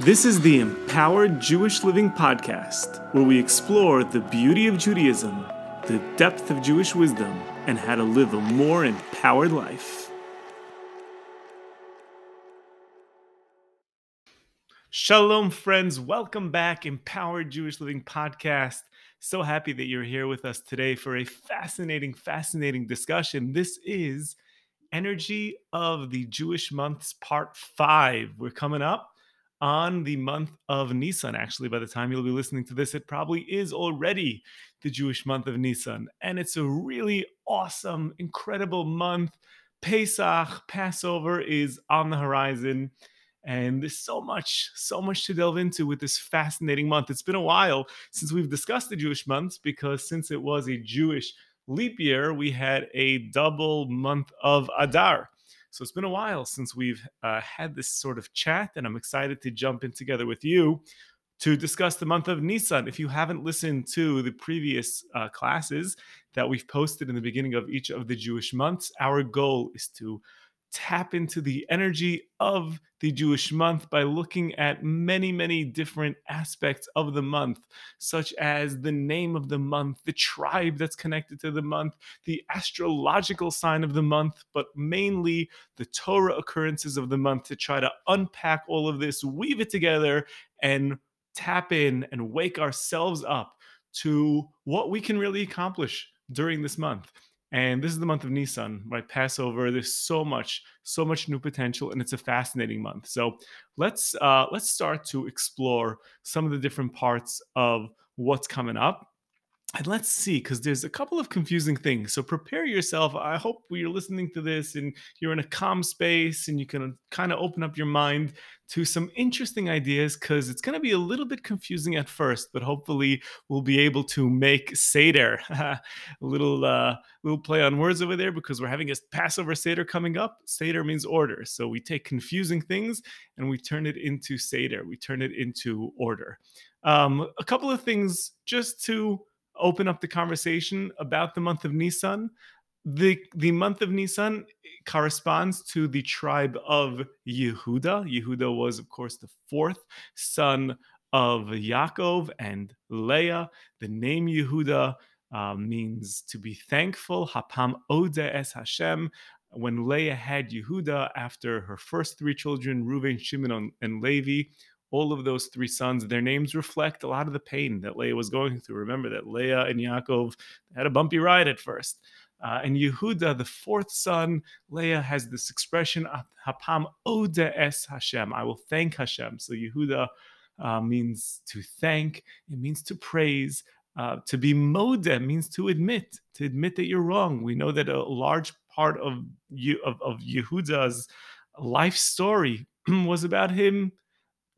This is the Empowered Jewish Living Podcast, where we explore the beauty of Judaism, the depth of Jewish wisdom, and how to live a more empowered life. Shalom, friends. Welcome back, Empowered Jewish Living Podcast. So happy that you're here with us today for a fascinating, fascinating discussion. This is Energy of the Jewish Months, Part 5. We're coming up on the month of Nisan. Actually, by the time you'll be listening to this, it probably is already the Jewish month of Nisan. And it's a really awesome, incredible month. Pesach, Passover is on the horizon. And there's so much, so much to delve into with this fascinating month. It's been a while since we've discussed the Jewish months because since it was a Jewish leap year, we had a double month of Adar. So it's been a while since we've uh, had this sort of chat, and I'm excited to jump in together with you to discuss the month of Nisan. If you haven't listened to the previous uh, classes that we've posted in the beginning of each of the Jewish months, our goal is to tap into the energy of the Jewish month by looking at many, many different aspects of the month, such as the name of the month, the tribe that's connected to the month, the astrological sign of the month, but mainly the Torah occurrences of the month to try to unpack all of this, weave it together, and tap in and wake ourselves up to what we can really accomplish during this month. And this is the month of Nisan, right? Passover. There's so much, so much new potential, and it's a fascinating month. So let's uh, let's start to explore some of the different parts of what's coming up and let's see because there's a couple of confusing things. So prepare yourself i hope you're listening to this and you're in a calm space and you can kind of open up your mind to some interesting ideas because it's going to be a little bit confusing at first but hopefully we'll be able to make seder. A little uh little play on words over there because we're having a passover seder coming up. Seder means order. So we take confusing things and we turn it into seder. We turn it into order. Um, a couple of things just to open up the conversation about the month of Nisan. The, the month of Nisan corresponds to the tribe of Yehuda. Yehuda was, of course, the fourth son of Yaakov and Leah. The name Yehuda uh, means to be thankful. Hapam Ode es Hashem. When Leah had Yehuda after her first three children, Reuven, Shimon, and Levi, all of those three sons, their names reflect a lot of the pain that Leah was going through. Remember that Leah and Yaakov had a bumpy ride at first. Uh, and Yehuda, the fourth son, Leah has this expression, Hapam Ode es Hashem. I will thank Hashem. So Yehuda uh, means to thank, it means to praise. Uh, to be modeh means to admit, to admit that you're wrong. We know that a large part of, of, of Yehuda's life story was about him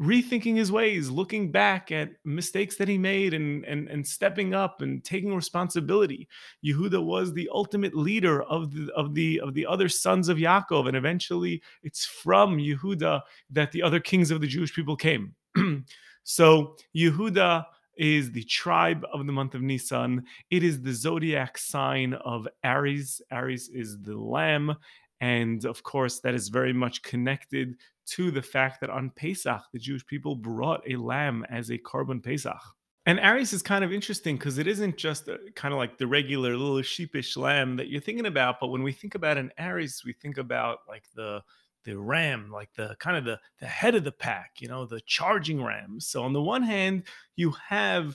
rethinking his ways, looking back at mistakes that he made and, and, and stepping up and taking responsibility. Yehuda was the ultimate leader of the, of, the, of the other sons of Yaakov. And eventually it's from Yehuda that the other kings of the Jewish people came. so Yehuda is the tribe of the month of Nisan. It is the zodiac sign of Aries. Aries is the lamb. And of course, that is very much connected to the fact that on Pesach, the Jewish people brought a lamb as a Korban Pesach. And Aries is kind of interesting because it isn't just a, kind of like the regular little sheepish lamb that you're thinking about, but when we think about an Aries, we think about like the the ram, like the kind of the the head of the pack, you know, the charging ram. So on the one hand, you have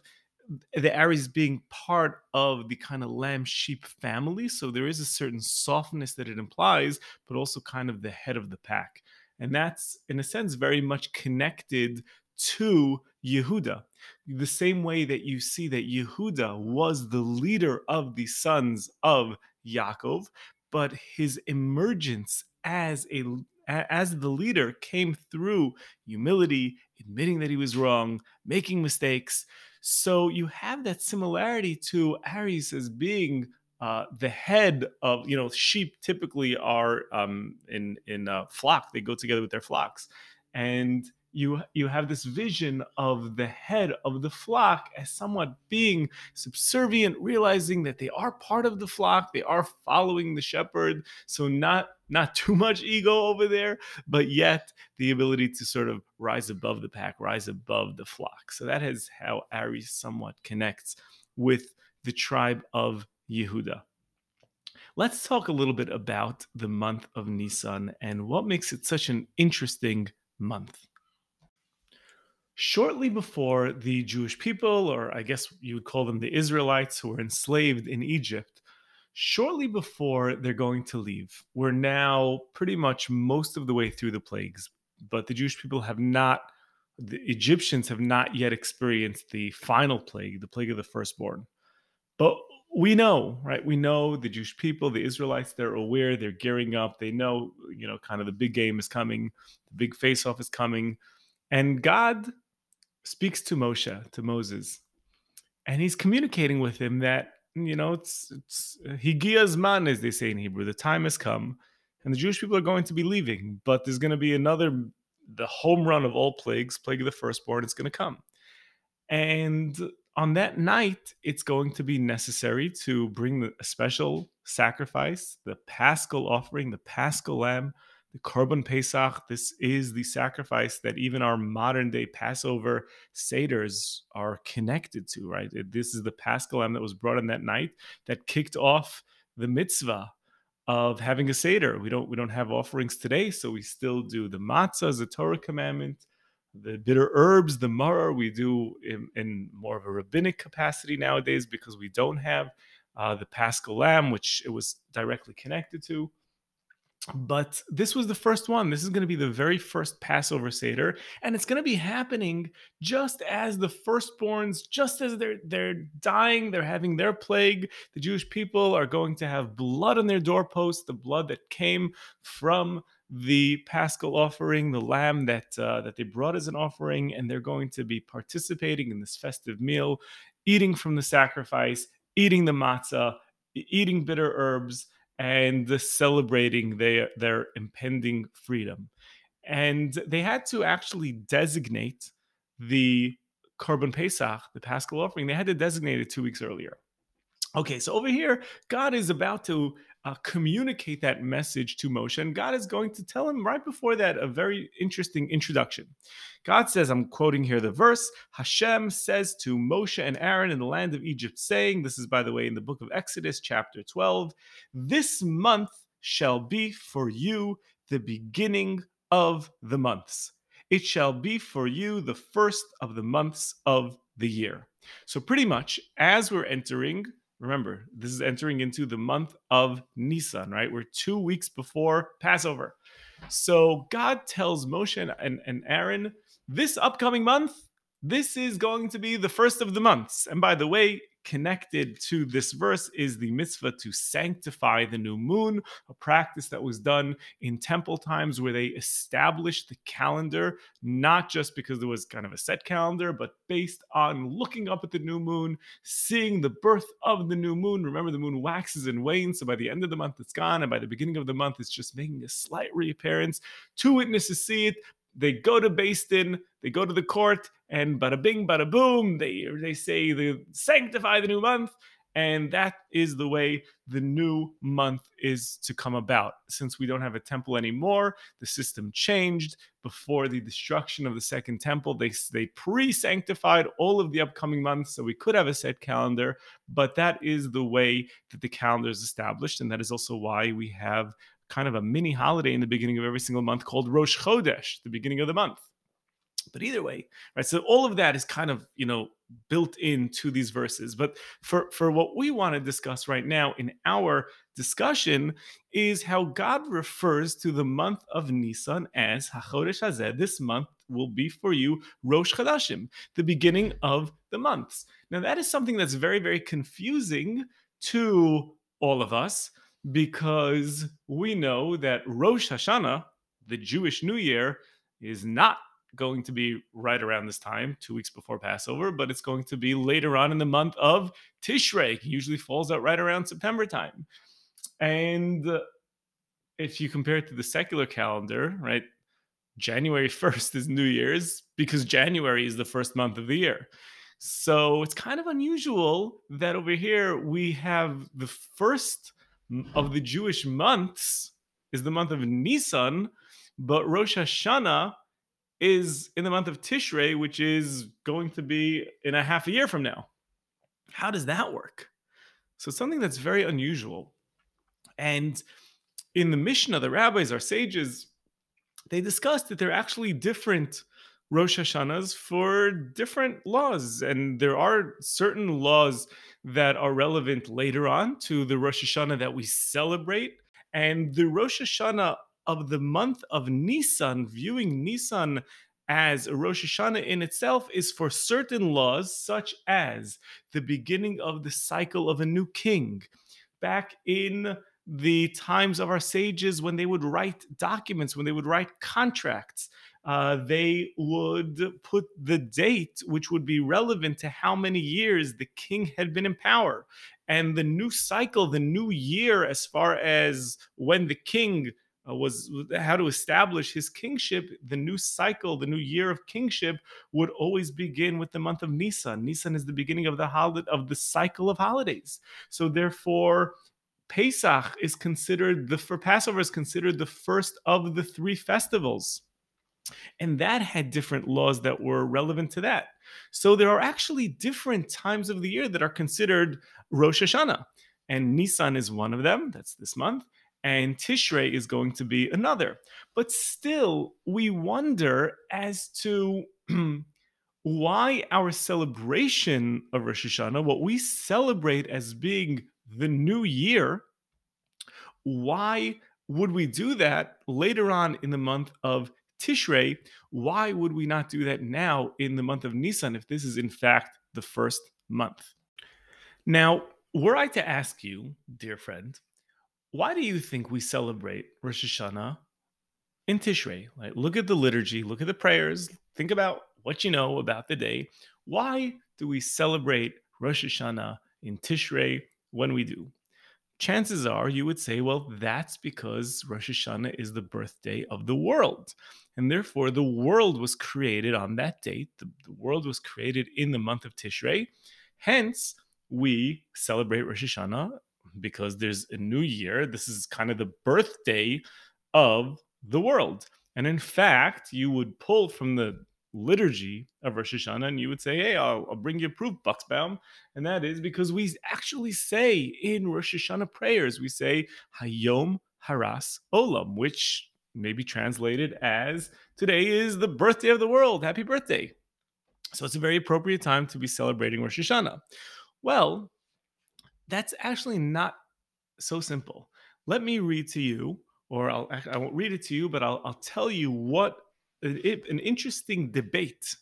the Aries being part of the kind of lamb sheep family, so there is a certain softness that it implies, but also kind of the head of the pack. And that's, in a sense, very much connected to Yehuda. The same way that you see that Yehuda was the leader of the sons of Yaakov, but his emergence as a as the leader came through humility, admitting that he was wrong, making mistakes. So you have that similarity to Aries as being uh, the head of you know sheep typically are um, in in a flock. They go together with their flocks. And you you have this vision of the head of the flock as somewhat being subservient realizing that they are part of the flock they are following the shepherd. So not not too much ego over there, but yet the ability to sort of rise above the pack, rise above the flock. So that is how Aries somewhat connects with the tribe of Yehuda. Let's talk a little bit about the month of Nisan and what makes it such an interesting month. Shortly before the Jewish people, or I guess you would call them the Israelites who were enslaved in Egypt, shortly before they're going to leave, we're now pretty much most of the way through the plagues, but the Jewish people have not, the Egyptians have not yet experienced the final plague, the plague of the firstborn. But we know, right? We know the Jewish people, the Israelites, they're aware, they're gearing up, they know, you know, kind of the big game is coming, the big face off is coming. And God speaks to Moshe, to Moses, and he's communicating with him that, you know, it's, it's uh, Higias man, as they say in Hebrew, the time has come, and the Jewish people are going to be leaving, but there's going to be another, the home run of all plagues, plague of the firstborn, it's going to come. And on that night, it's going to be necessary to bring a special sacrifice, the paschal offering, the paschal lamb, the Korban Pesach. This is the sacrifice that even our modern day Passover Seders are connected to, right? This is the paschal lamb that was brought in that night that kicked off the mitzvah of having a Seder. We don't we don't have offerings today, so we still do the matzah a Torah commandment the bitter herbs, the maror, we do in, in, more of a rabbinic capacity nowadays because we don't have uh, the paschal lamb, which it was directly connected to. But this was the first one. This is going to be the very first Passover Seder, and it's going to be happening just as the firstborns, just as they're they're dying, they're having their plague. The Jewish people are going to have blood on their doorposts, the blood that came from the paschal offering, the lamb that uh, that they brought as an offering, and they're going to be participating in this festive meal, eating from the sacrifice, eating the matzah, eating bitter herbs, and celebrating their their impending freedom. And they had to actually designate the Korban Pesach, the Paschal offering. They had to designate it two weeks earlier. Okay, so over here, God is about to uh, communicate that message to Moshe. And God is going to tell him right before that a very interesting introduction. God says, I'm quoting here the verse Hashem says to Moshe and Aaron in the land of Egypt, saying, This is, by the way, in the book of Exodus, chapter 12, this month shall be for you the beginning of the months. It shall be for you the first of the months of the year. So, pretty much as we're entering Remember, this is entering into the month of Nisan, right? We're two weeks before Passover. So God tells Moshe and, and Aaron, this upcoming month, this is going to be the first of the months. And by the way, connected to this verse is the mitzvah to sanctify the new moon, a practice that was done in temple times where they established the calendar, not just because there was kind of a set calendar, but based on looking up at the new moon, seeing the birth of the new moon. Remember, the moon waxes and wanes, so by the end of the month, it's gone, and by the beginning of the month, it's just making a slight reappearance. Two witnesses see it, they go to Din, they go to the court, and bada bing, bada boom, they they say they sanctify the new month, and that is the way the new month is to come about. Since we don't have a temple anymore, the system changed. Before the destruction of the second temple, they they pre-sanctified all of the upcoming months, so we could have a set calendar. But that is the way that the calendar is established, and that is also why we have kind of a mini holiday in the beginning of every single month called Rosh Chodesh, the beginning of the month. But either way, right? So all of that is kind of you know built into these verses. But for for what we want to discuss right now in our discussion is how God refers to the month of Nisan as HaChodesh Hazeh. This month will be for you Rosh Chodashim, the beginning of the months. Now that is something that's very very confusing to all of us because we know that Rosh Hashanah, the Jewish New Year, is not going to be right around this time, two weeks before Passover, but it's going to be later on in the month of Tishrei. It usually falls out right around September time. And if you compare it to the secular calendar, right, January 1st is New Year's because January is the first month of the year. So it's kind of unusual that over here we have the first of the Jewish months is the month of Nisan, but Rosh Hashanah is in the month of Tishrei, which is going to be in a half a year from now. How does that work? So something that's very unusual. And in the Mishnah, the rabbis, our sages, they discussed that there are actually different Rosh Hashanahs for different laws. And there are certain laws that are relevant later on to the Rosh Hashanah that we celebrate. And the Rosh Hashanah of the month of Nisan, viewing Nisan as a Rosh Hashanah in itself is for certain laws, such as the beginning of the cycle of a new king. Back in the times of our sages, when they would write documents, when they would write contracts, uh, they would put the date, which would be relevant to how many years the king had been in power. And the new cycle, the new year, as far as when the king uh, was how to establish his kingship, the new cycle, the new year of kingship would always begin with the month of Nisan. Nisan is the beginning of the holiday of the cycle of holidays. So therefore, Pesach is considered the for Passover is considered the first of the three festivals. And that had different laws that were relevant to that. So there are actually different times of the year that are considered Rosh Hashanah. And Nisan is one of them, that's this month. And Tishrei is going to be another. But still, we wonder as to why our celebration of Rosh Hashanah, what we celebrate as being the new year, why would we do that later on in the month of Tishrei, why would we not do that now in the month of Nisan if this is in fact the first month? Now, were I to ask you, dear friend, why do you think we celebrate Rosh Hashanah in Tishrei? Like, look at the liturgy, look at the prayers, think about what you know about the day. Why do we celebrate Rosh Hashanah in Tishrei when we do? Chances are you would say, well, that's because Rosh Hashanah is the birthday of the world. And therefore, the world was created on that date. The, the world was created in the month of Tishrei. Hence, we celebrate Rosh Hashanah because there's a new year. This is kind of the birthday of the world. And in fact, you would pull from the liturgy of Rosh Hashanah, and you would say, Hey, I'll, I'll, bring you proof, Bucksbaum. And that is because we actually say in Rosh Hashanah prayers, we say, Hayom Haras Olam, which may be translated as today is the birthday of the world. Happy birthday. So it's a very appropriate time to be celebrating Rosh Hashanah. Well, that's actually not so simple. Let me read to you, or I'll, I won't read it to you, but I'll, I'll tell you what an interesting debate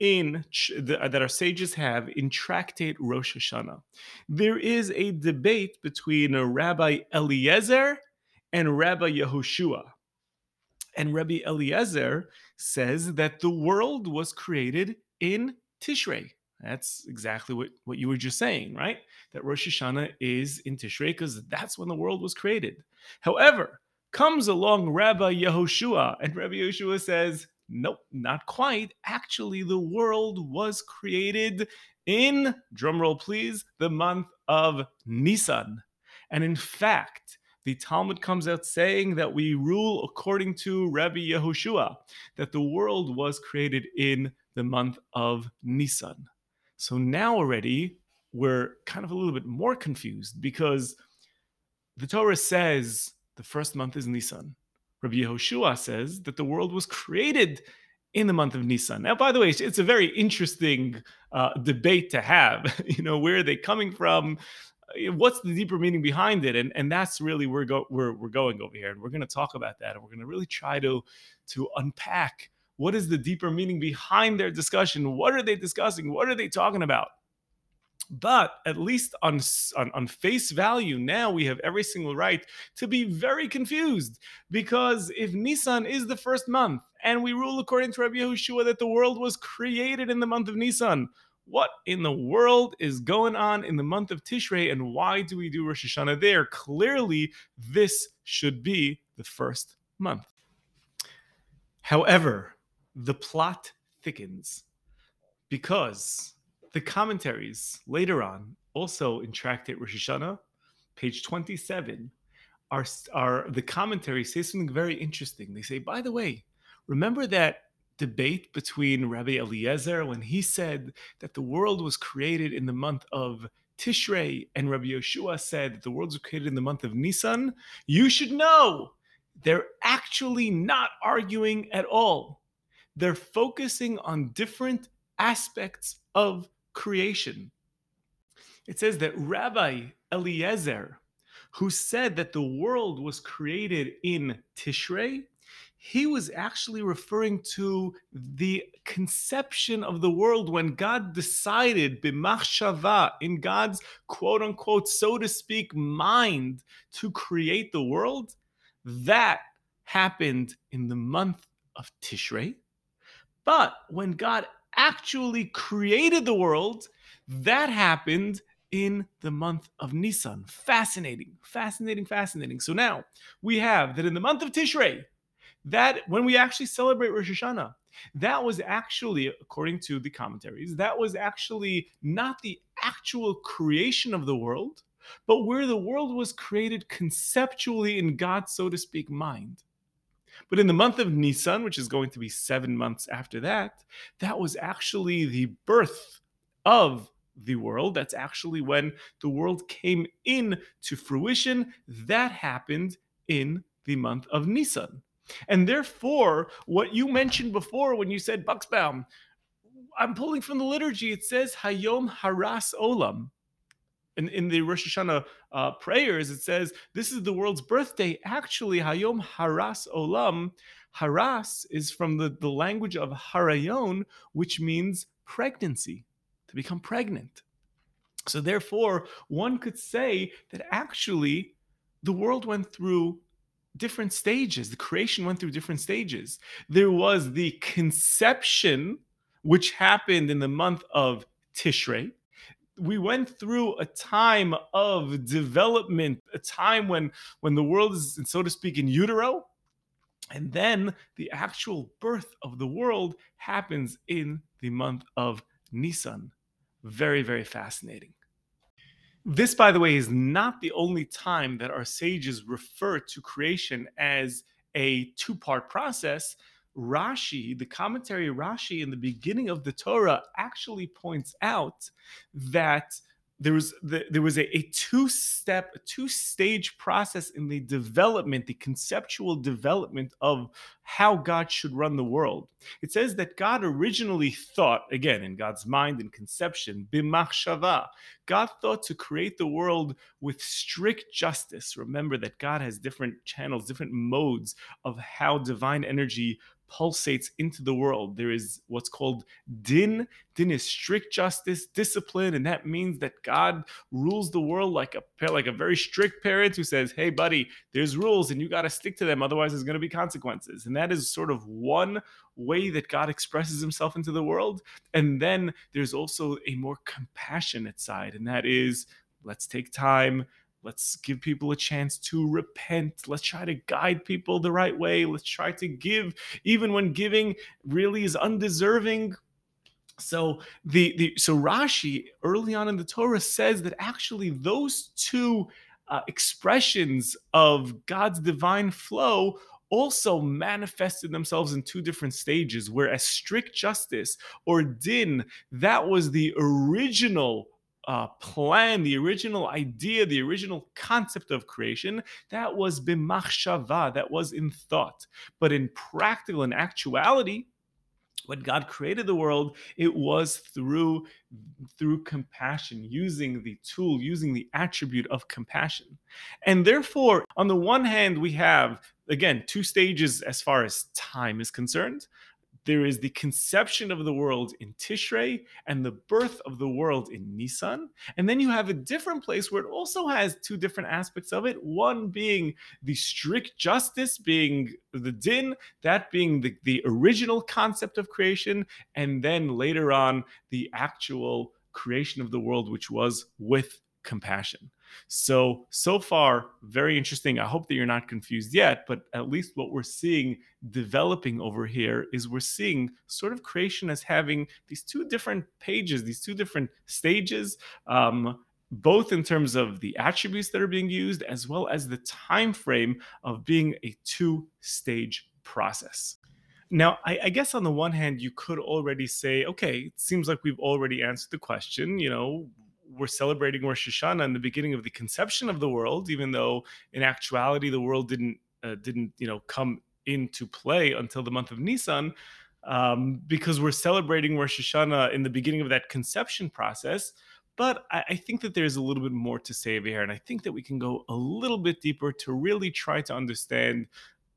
in the, uh, that our sages have in tractate Rosh Hashanah. There is a debate between uh, Rabbi Eliezer and Rabbi Yehoshua. And Rabbi Eliezer says that the world was created in Tishrei. That's exactly what, what you were just saying, right? That Rosh Hashanah is in Tishrei because that's when the world was created. However, comes along Rabbi Yehoshua, and Rabbi Yehoshua says, Nope, not quite. Actually, the world was created in, drumroll please, the month of Nisan. And in fact, the Talmud comes out saying that we rule according to Rabbi Yehoshua, that the world was created in the month of Nisan. So now already we're kind of a little bit more confused because the Torah says the first month is Nisan. Rabbi Yehoshua says that the world was created in the month of Nisan. Now, by the way, it's a very interesting uh, debate to have. you know, where are they coming from? Uh, what's the deeper meaning behind it? And and that's really where go we're we're going over here, and we're going to talk about that, and we're going to really try to to unpack what is the deeper meaning behind their discussion. What are they discussing? What are they talking about? But at least on, on, on face value, now we have every single right to be very confused because if Nisan is the first month and we rule according to Rabbi Yehoshua that the world was created in the month of Nisan, what in the world is going on in the month of Tishrei and why do we do Rosh Hashanah there? Clearly, this should be the first month. However, the plot thickens because the commentaries later on, also in Tractate Rosh Hashanah, page 27, our, our the commentary say something very interesting. They say, by the way, remember that debate between Rabbi Eliezer when he said that the world was created in the month of Tishrei, and Rabbi Yehoshua said that the world was created in the month of Nisan, you should know they're actually not arguing at all. They're focusing on different aspects of creation. It says that Rabbi Eliezer, who said that the world was created in Tishrei, he was actually referring to the conception of the world when God decided, b'machshava, in God's quote unquote, so to speak, mind to create the world. That happened in the month of Tishrei. But when God actually created the world, that happened in the month of Nisan. Fascinating, fascinating, fascinating. So now we have that in the month of Tishrei, that when we actually celebrate Rosh Hashanah, that was actually, according to the commentaries, that was actually not the actual creation of the world, but where the world was created conceptually in God's, so to speak, mind. But in the month of Nisan, which is going to be seven months after that, that was actually the birth of the world. That's actually when the world came in to fruition. That happened in the month of Nisan. And therefore, what you mentioned before when you said Buxbaum, I'm pulling from the liturgy. It says Hayom Haras Olam. In, in the Rosh Hashanah uh, prayers, it says this is the world's birthday. Actually, Hayom Haras Olam. Haras is from the, the language of Harayon, which means pregnancy, to become pregnant. So, therefore, one could say that actually the world went through different stages. The creation went through different stages. There was the conception, which happened in the month of Tishrei. We went through a time of development, a time when, when the world is, so to speak, in utero. And then the actual birth of the world happens in the month of Nisan. Very, very fascinating. This, by the way, is not the only time that our sages refer to creation as a two part process. Rashi, the commentary Rashi in the beginning of the Torah, actually points out that there was the, there was a, a two step, two stage process in the development, the conceptual development of how God should run the world. It says that God originally thought, again in God's mind and conception, bimachshava. God thought to create the world with strict justice. Remember that God has different channels, different modes of how divine energy pulsates into the world. There is what's called din. Din is strict justice, discipline, and that means that God rules the world like a like a very strict parent who says, "Hey, buddy, there's rules, and you got to stick to them. Otherwise, there's going to be consequences." And that is sort of one way that God expresses Himself into the world. And then there's also a more compassionate side, and that is, let's take time Let's give people a chance to repent. Let's try to guide people the right way. Let's try to give, even when giving really is undeserving. So the, the so Rashi early on in the Torah says that actually those two uh, expressions of God's divine flow also manifested themselves in two different stages. Whereas strict justice or din, that was the original uh, plan, the original idea, the original concept of creation, that was bimachshava, that was in thought. But in practical, in actuality, when God created the world, it was through through compassion, using the tool, using the attribute of compassion. And therefore, on the one hand, we have again two stages as far as time is concerned there is the conception of the world in Tishrei and the birth of the world in Nisan. And then you have a different place where it also has two different aspects of it. One being the strict justice, being the din, that being the, the original concept of creation. And then later on, the actual creation of the world, which was with compassion. So, so far, very interesting. I hope that you're not confused yet, but at least what we're seeing developing over here is we're seeing sort of creation as having these two different pages, these two different stages. Um, both in terms of the attributes that are being used as well as the time frame of being a two stage process. Now, I, I, guess on the one hand, you could already say, okay, it seems like we've already answered the question. You know, we're celebrating Rosh Hashanah in the beginning of the conception of the world, even though in actuality the world didn't uh, didn't you know come into play until the month of Nisan, um, because we're celebrating Rosh Hashanah in the beginning of that conception process. But I, I think that there's a little bit more to say here, and I think that we can go a little bit deeper to really try to understand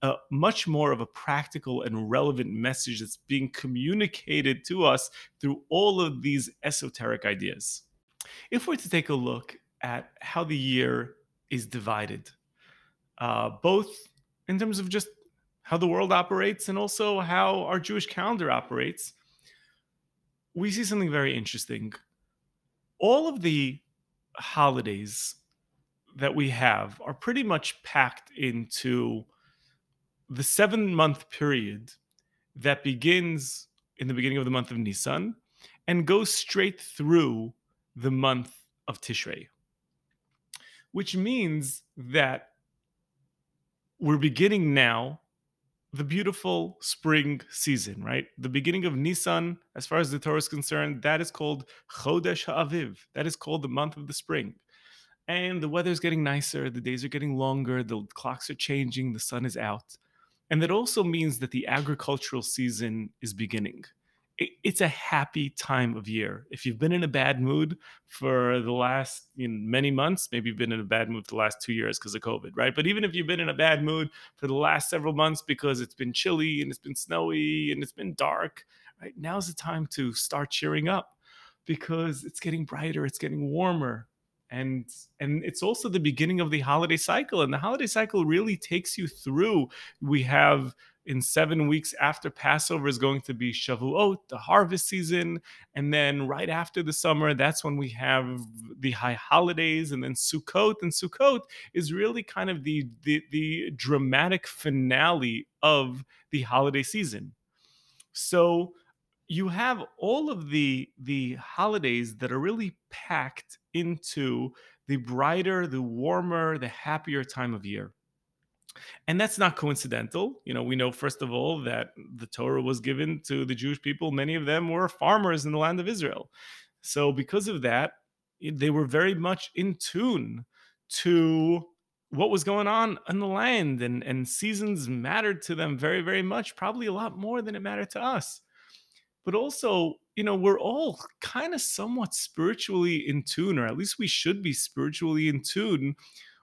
uh, much more of a practical and relevant message that's being communicated to us through all of these esoteric ideas. If we're to take a look at how the year is divided, uh, both in terms of just how the world operates and also how our Jewish calendar operates, we see something very interesting. All of the holidays that we have are pretty much packed into the seven month period that begins in the beginning of the month of Nisan and goes straight through the month of Tishrei, which means that we're beginning now the beautiful spring season, right? The beginning of Nisan, as far as the Torah is concerned, that is called Chodesh Ha'aviv. That is called the month of the spring. And the weather is getting nicer, the days are getting longer, the clocks are changing, the sun is out. And that also means that the agricultural season is beginning. It's a happy time of year. If you've been in a bad mood for the last you know, many months, maybe you've been in a bad mood for the last two years because of COVID, right? But even if you've been in a bad mood for the last several months because it's been chilly and it's been snowy and it's been dark, right? Now's the time to start cheering up because it's getting brighter, it's getting warmer, and and it's also the beginning of the holiday cycle and the holiday cycle really takes you through we have in seven weeks after Passover is going to be Shavuot, the harvest season. And then right after the summer, that's when we have the high holidays. And then Sukkot. And Sukkot is really kind of the, the, the dramatic finale of the holiday season. So you have all of the the holidays that are really packed into the brighter, the warmer, the happier time of year. And that's not coincidental. You know, we know, first of all, that the Torah was given to the Jewish people. Many of them were farmers in the land of Israel. So, because of that, they were very much in tune to what was going on in the land, and, and seasons mattered to them very, very much, probably a lot more than it mattered to us but also you know we're all kind of somewhat spiritually in tune or at least we should be spiritually in tune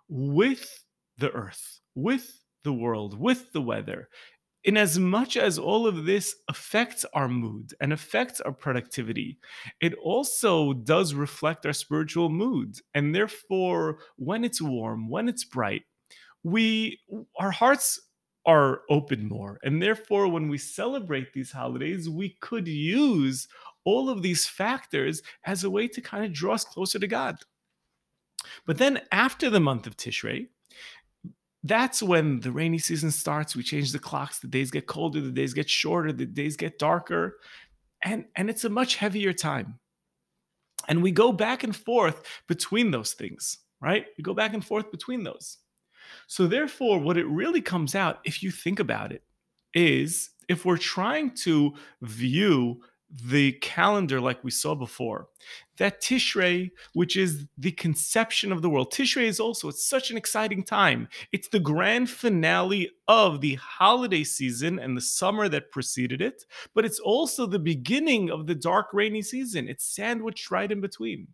with the earth with the world with the weather in as much as all of this affects our mood and affects our productivity, it also does reflect our spiritual mood. And therefore, when it's warm, when it's bright, we our hearts are open more. And therefore, when we celebrate these holidays, we could use all of these factors as a way to kind of draw us closer to God. But then after the month of Tishrei, that's when the rainy season starts. We change the clocks, the days get colder, the days get shorter, the days get darker, and, and it's a much heavier time. And we go back and forth between those things, right? We go back and forth between those. So, therefore, what it really comes out, if you think about it, is if we're trying to view the calendar like we saw before, that Tishrei, which is the conception of the world, Tishrei is also, it's such an exciting time. It's the grand finale of the holiday season and the summer that preceded it, but it's also the beginning of the dark, rainy season. It's sandwiched right in between.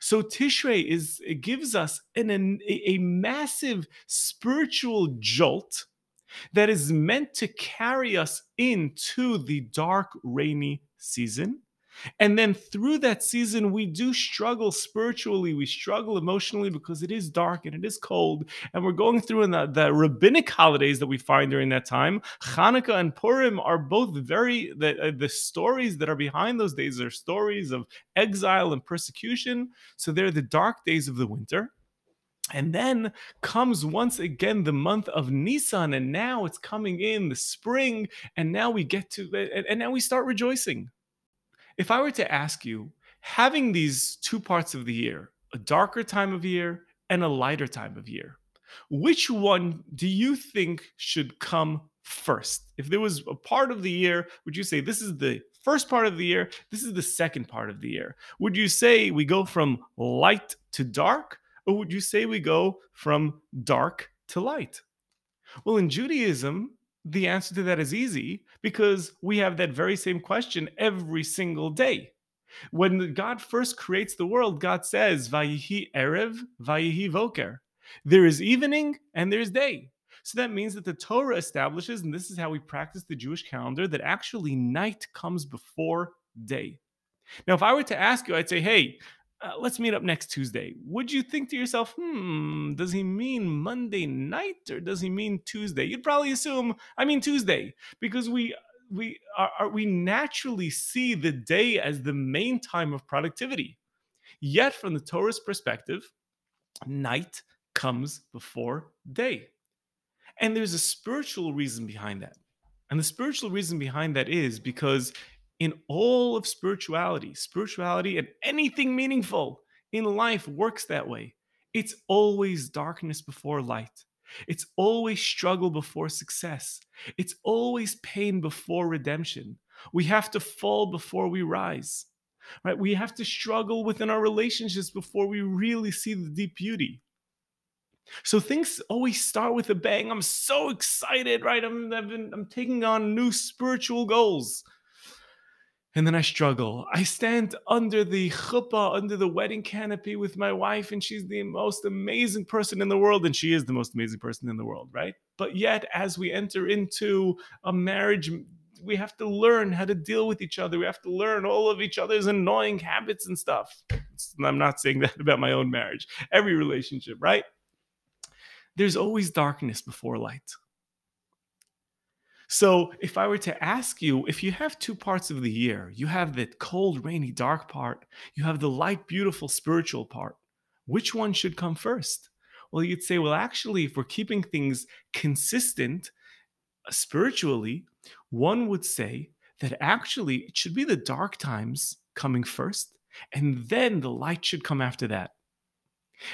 So Tishrei is it gives us an, an a, a massive spiritual jolt that is meant to carry us into the dark, rainy season and then through that season, we do struggle spiritually. We struggle emotionally because it is dark and it is cold. And we're going through in the, the rabbinic holidays that we find during that time. Hanukkah and Purim are both very, the, uh, the stories that are behind those days are stories of exile and persecution. So they're the dark days of the winter. And then comes once again the month of Nisan, and now it's coming in the spring, and now we get to, and, and now we start rejoicing if I were to ask you, having these two parts of the year, a darker time of year and a lighter time of year. Which one do you think should come first? If there was a part of the year, would you say this is the first part of the year, this is the second part of the year? Would you say we go from light to dark, or would you say we go from dark to light? Well, in Judaism, the answer to that is easy because we have that very same question every single day. When God first creates the world, God says, Vayihi Erev, Vayihi Voker. There is evening and there's day. So that means that the Torah establishes, and this is how we practice the Jewish calendar, that actually night comes before day. Now, if I were to ask you, I'd say, hey, uh, let's meet up next Tuesday. Would you think to yourself, hmm, does he mean Monday night or does he mean Tuesday? You'd probably assume I mean Tuesday because we we are, are we naturally see the day as the main time of productivity. Yet, from the Torah's perspective, night comes before day. And there's a spiritual reason behind that. And the spiritual reason behind that is because in all of spirituality, spirituality and anything meaningful in life works that way. It's always darkness before light. It's always struggle before success. It's always pain before redemption. We have to fall before we rise. Right? We have to struggle within our relationships before we really see the deep beauty. So things always start with a bang. I'm so excited, right? I'm I've been, I'm taking on new spiritual goals and then I struggle. I stand under the chuppah, under the wedding canopy with my wife, and she's the most amazing person in the world, and she is the most amazing person in the world, right? But yet, as we enter into a marriage, we have to learn how to deal with each other. We have to learn all of each other's annoying habits and stuff. I'm not saying that about my own marriage, every relationship, right? There's always darkness before light. So, if I were to ask you, if you have two parts of the year, you have the cold, rainy, dark part, you have the light, beautiful, spiritual part, which one should come first? Well, you'd say, well, actually, if we're keeping things consistent uh, spiritually, one would say that actually it should be the dark times coming first, and then the light should come after that.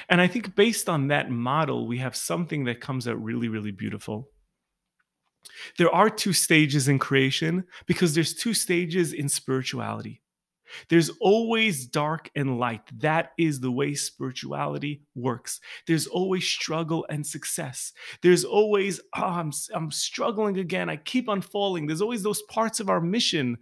And I think based on that model, we have something that comes out really, really beautiful. There are two stages in creation because there's two stages in spirituality. There's always dark and light. That is the way spirituality works. There's always struggle and success. There's always, oh, I'm, I'm struggling again. I keep on falling. There's always those parts of our mission.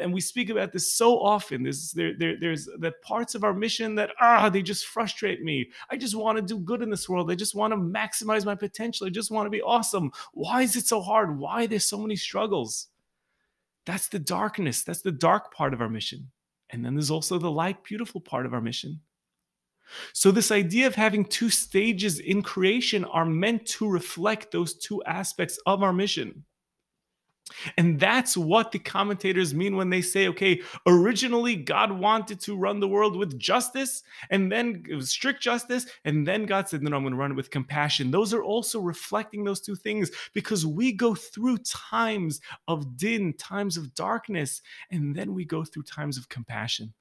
And we speak about this so often. There's, there, there, there's the parts of our mission that, ah, they just frustrate me. I just want to do good in this world. I just want to maximize my potential. I just want to be awesome. Why is it so hard? Why there's so many struggles? That's the darkness. That's the dark part of our mission. And then there's also the light, beautiful part of our mission. So, this idea of having two stages in creation are meant to reflect those two aspects of our mission. And that's what the commentators mean when they say, okay, originally God wanted to run the world with justice, and then strict justice, and then God said, no, no I'm going to run it with compassion. Those are also reflecting those two things because we go through times of din, times of darkness, and then we go through times of compassion.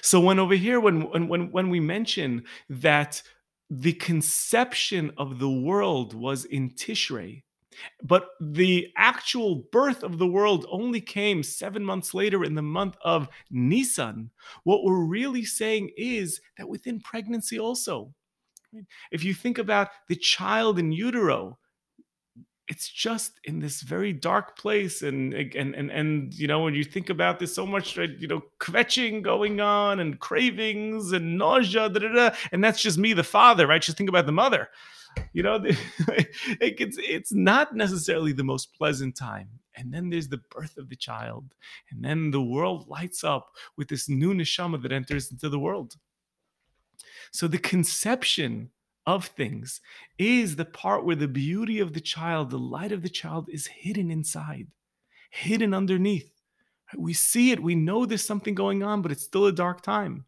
So when over here, when when when we mention that the conception of the world was in Tishrei, but the actual birth of the world only came seven months later in the month of Nisan. What we're really saying is that within pregnancy, also, if you think about the child in utero, it's just in this very dark place and and and and you know when you think about this so much you know kvetching going on and cravings and nausea da, da, da, and that's just me the father right? Just think about the mother you know it's it's not necessarily the most pleasant time. And then there's the birth of the child. And then the world lights up with this new neshama that enters into the world. So the conception of things is the part where the beauty of the child the light of the child is hidden inside hidden underneath. We see it we know there's something going on but it's still a dark time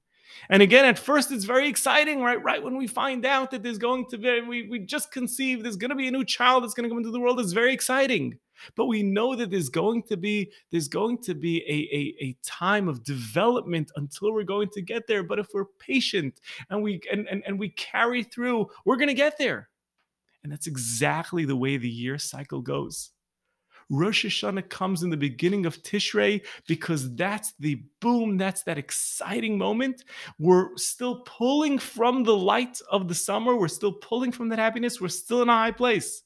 and again, at first, it's very exciting, right? Right when we find out that there's going to be, we, we just conceived, there's going to be a new child that's going to come into the world. It's very exciting. but we know that there's going to be there's going to be a, a, a time of development until we're going to get there but if we're patient and we and, and, and we carry through we're going to get there and that's exactly the way the year cycle goes Rosh Hashanah comes in the beginning of Tishrei because that's the boom, that's that exciting moment. We're still pulling from the light of the summer, we're still pulling from that happiness, we're still in a high place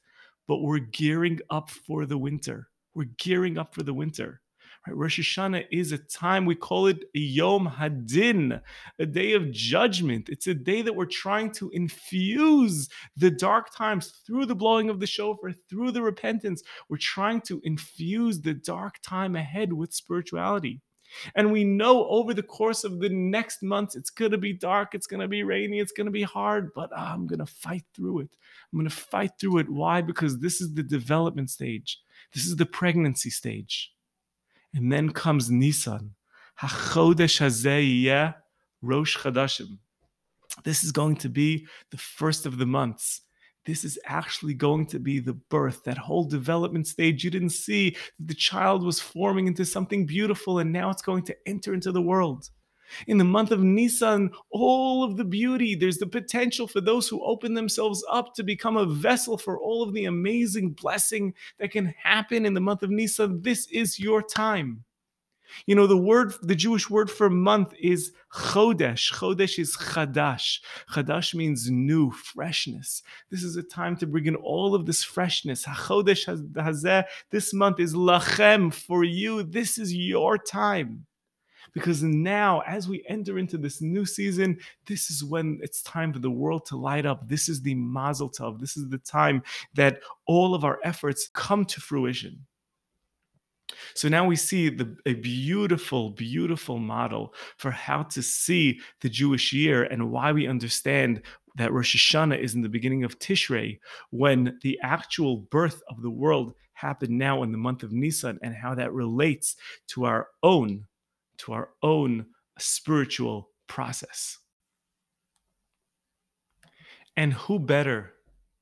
but we're gearing up for the winter. We're gearing up for the winter. Right? Rosh Hashanah is a time, we call it Yom Hadin, a day of judgment. It's a day that we're trying to infuse the dark times through the blowing of the shofar, through the repentance. We're trying to infuse the dark time ahead with spirituality. And we know over the course of the next months, it's going to be dark, it's going to be rainy, it's going to be hard, but ah, I'm going to fight through it. I'm going to fight through it. Why? Because this is the development stage, this is the pregnancy stage. And then comes Nisan. HaChodesh Rosh. This is going to be the first of the months this is actually going to be the birth, that whole development stage. You didn't see the child was forming into something beautiful, and now it's going to enter into the world. In the month of Nisan, all of the beauty, there's the potential for those who open themselves up to become a vessel for all of the amazing blessing that can happen in the month of Nisan. This is your time. You know, the word, the Jewish word for month is chodesh. Chodesh is chadash. Chadash means new, freshness. This is a time to bring in all of this freshness. Chodesh hazeh, this month is lachem for you. This is your time. Because now, as we enter into this new season, this is when it's time for the world to light up. This is the mazel tov. This is the time that all of our efforts come to fruition. So now we see the, a beautiful, beautiful model for how to see the Jewish year and why we understand that Rosh Hashanah is in the beginning of Tishrei when the actual birth of the world happened now in the month of Nisan and how that relates to our own to our own spiritual process. And who better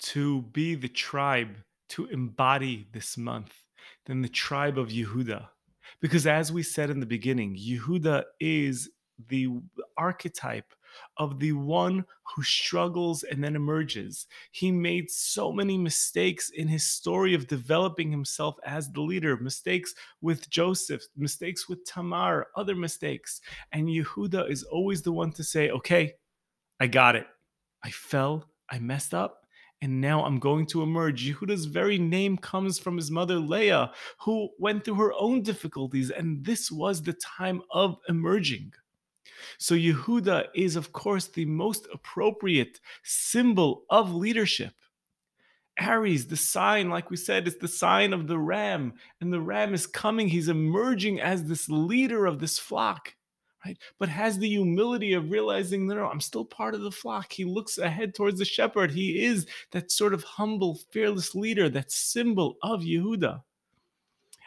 to be the tribe to embody this month than the tribe of Yehuda. Because as we said in the beginning, Yehuda is the archetype of the one who struggles and then emerges. He made so many mistakes in his story of developing himself as the leader mistakes with Joseph, mistakes with Tamar, other mistakes. And Yehuda is always the one to say, Okay, I got it. I fell, I messed up, and now I'm going to emerge. Yehuda's very name comes from his mother Leah, who went through her own difficulties, and this was the time of emerging. So, Yehuda is, of course, the most appropriate symbol of leadership. Aries, the sign, like we said, is the sign of the ram, and the ram is coming. He's emerging as this leader of this flock right? But has the humility of realizing, no, oh, no, I'm still part of the flock. He looks ahead towards the shepherd. He is that sort of humble, fearless leader, that symbol of Yehuda.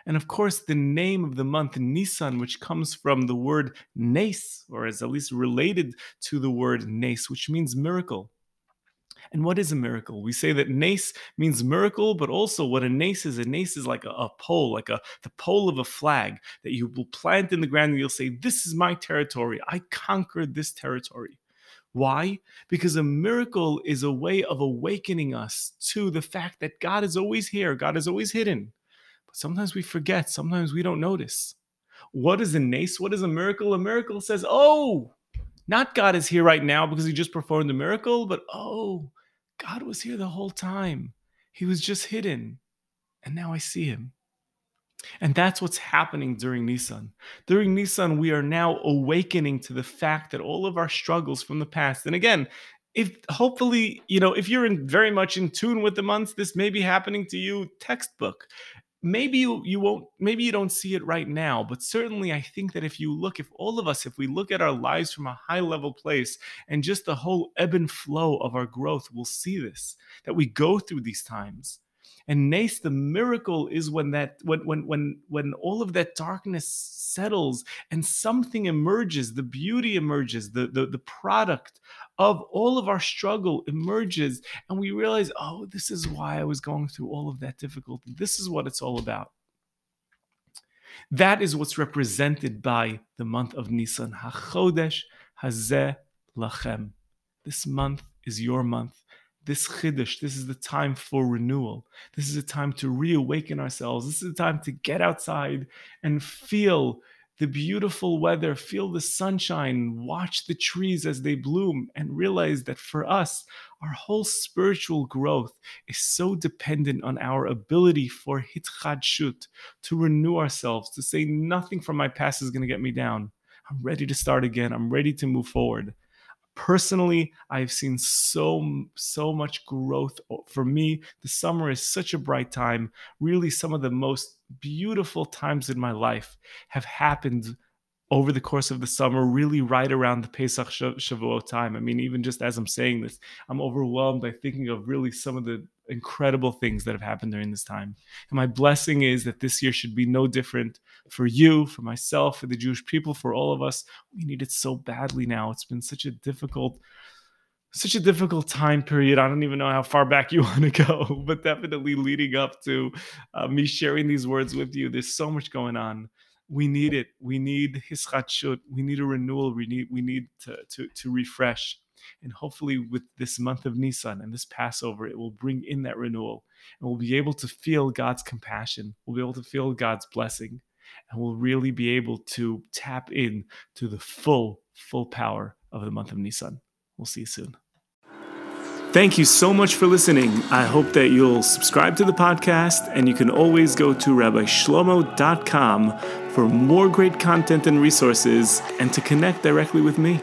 And of course, the name of the month, Nisan, which comes from the word nes, or is at least related to the word nes, which means miracle. And what is a miracle? We say that nace means miracle, but also what a nace is, a nace is like a, a pole, like a the pole of a flag that you will plant in the ground and you'll say, This is my territory. I conquered this territory. Why? Because a miracle is a way of awakening us to the fact that God is always here, God is always hidden. But sometimes we forget, sometimes we don't notice. What is a nace? What is a miracle? A miracle says, Oh, not God is here right now because he just performed a miracle, but oh, God was here the whole time. He was just hidden. And now I see him. And that's what's happening during Nisan. During Nisan, we are now awakening to the fact that all of our struggles from the past, and again, if hopefully, you know, if you're in very much in tune with the months, this may be happening to you textbook maybe you, you won't maybe you don't see it right now but certainly i think that if you look if all of us if we look at our lives from a high level place and just the whole ebb and flow of our growth we'll see this that we go through these times And Nace, the miracle is when that when when when when all of that darkness settles and something emerges, the beauty emerges, the the, the product of all of our struggle emerges, and we realize, oh, this is why I was going through all of that difficulty. This is what it's all about. That is what's represented by the month of Nisan. HaChodesh Hazeh Lachem. This month is your month this chiddush, this is the time for renewal. This is a time to reawaken ourselves. This is a time to get outside and feel the beautiful weather, feel the sunshine, watch the trees as they bloom, and realize that for us, our whole spiritual growth is so dependent on our ability for hitchadshut, to renew ourselves, to say nothing from my past is going to get me down. I'm ready to start again. I'm ready to move forward personally i've seen so so much growth for me the summer is such a bright time really some of the most beautiful times in my life have happened over the course of the summer, really right around the Pesach Shavuot time. I mean, even just as I'm saying this, I'm overwhelmed by thinking of really some of the incredible things that have happened during this time. And my blessing is that this year should be no different for you, for myself, for the Jewish people, for all of us. We need it so badly now. It's been such a difficult such a difficult time period. I don't even know how far back you want to go, but definitely leading up to uh, me sharing these words with you, there's so much going on we need it. We need hischadshut. We need a renewal. We need we need to to to refresh. And hopefully, with this month of Nisan and this Passover, it will bring in that renewal, and we'll be able to feel God's compassion. We'll be able to feel God's blessing, and we'll really be able to tap in to the full full power of the month of Nisan. We'll see you soon. Thank you so much for listening. I hope that you'll subscribe to the podcast, and you can always go to rabbishlomo.com for more great content and resources and to connect directly with me.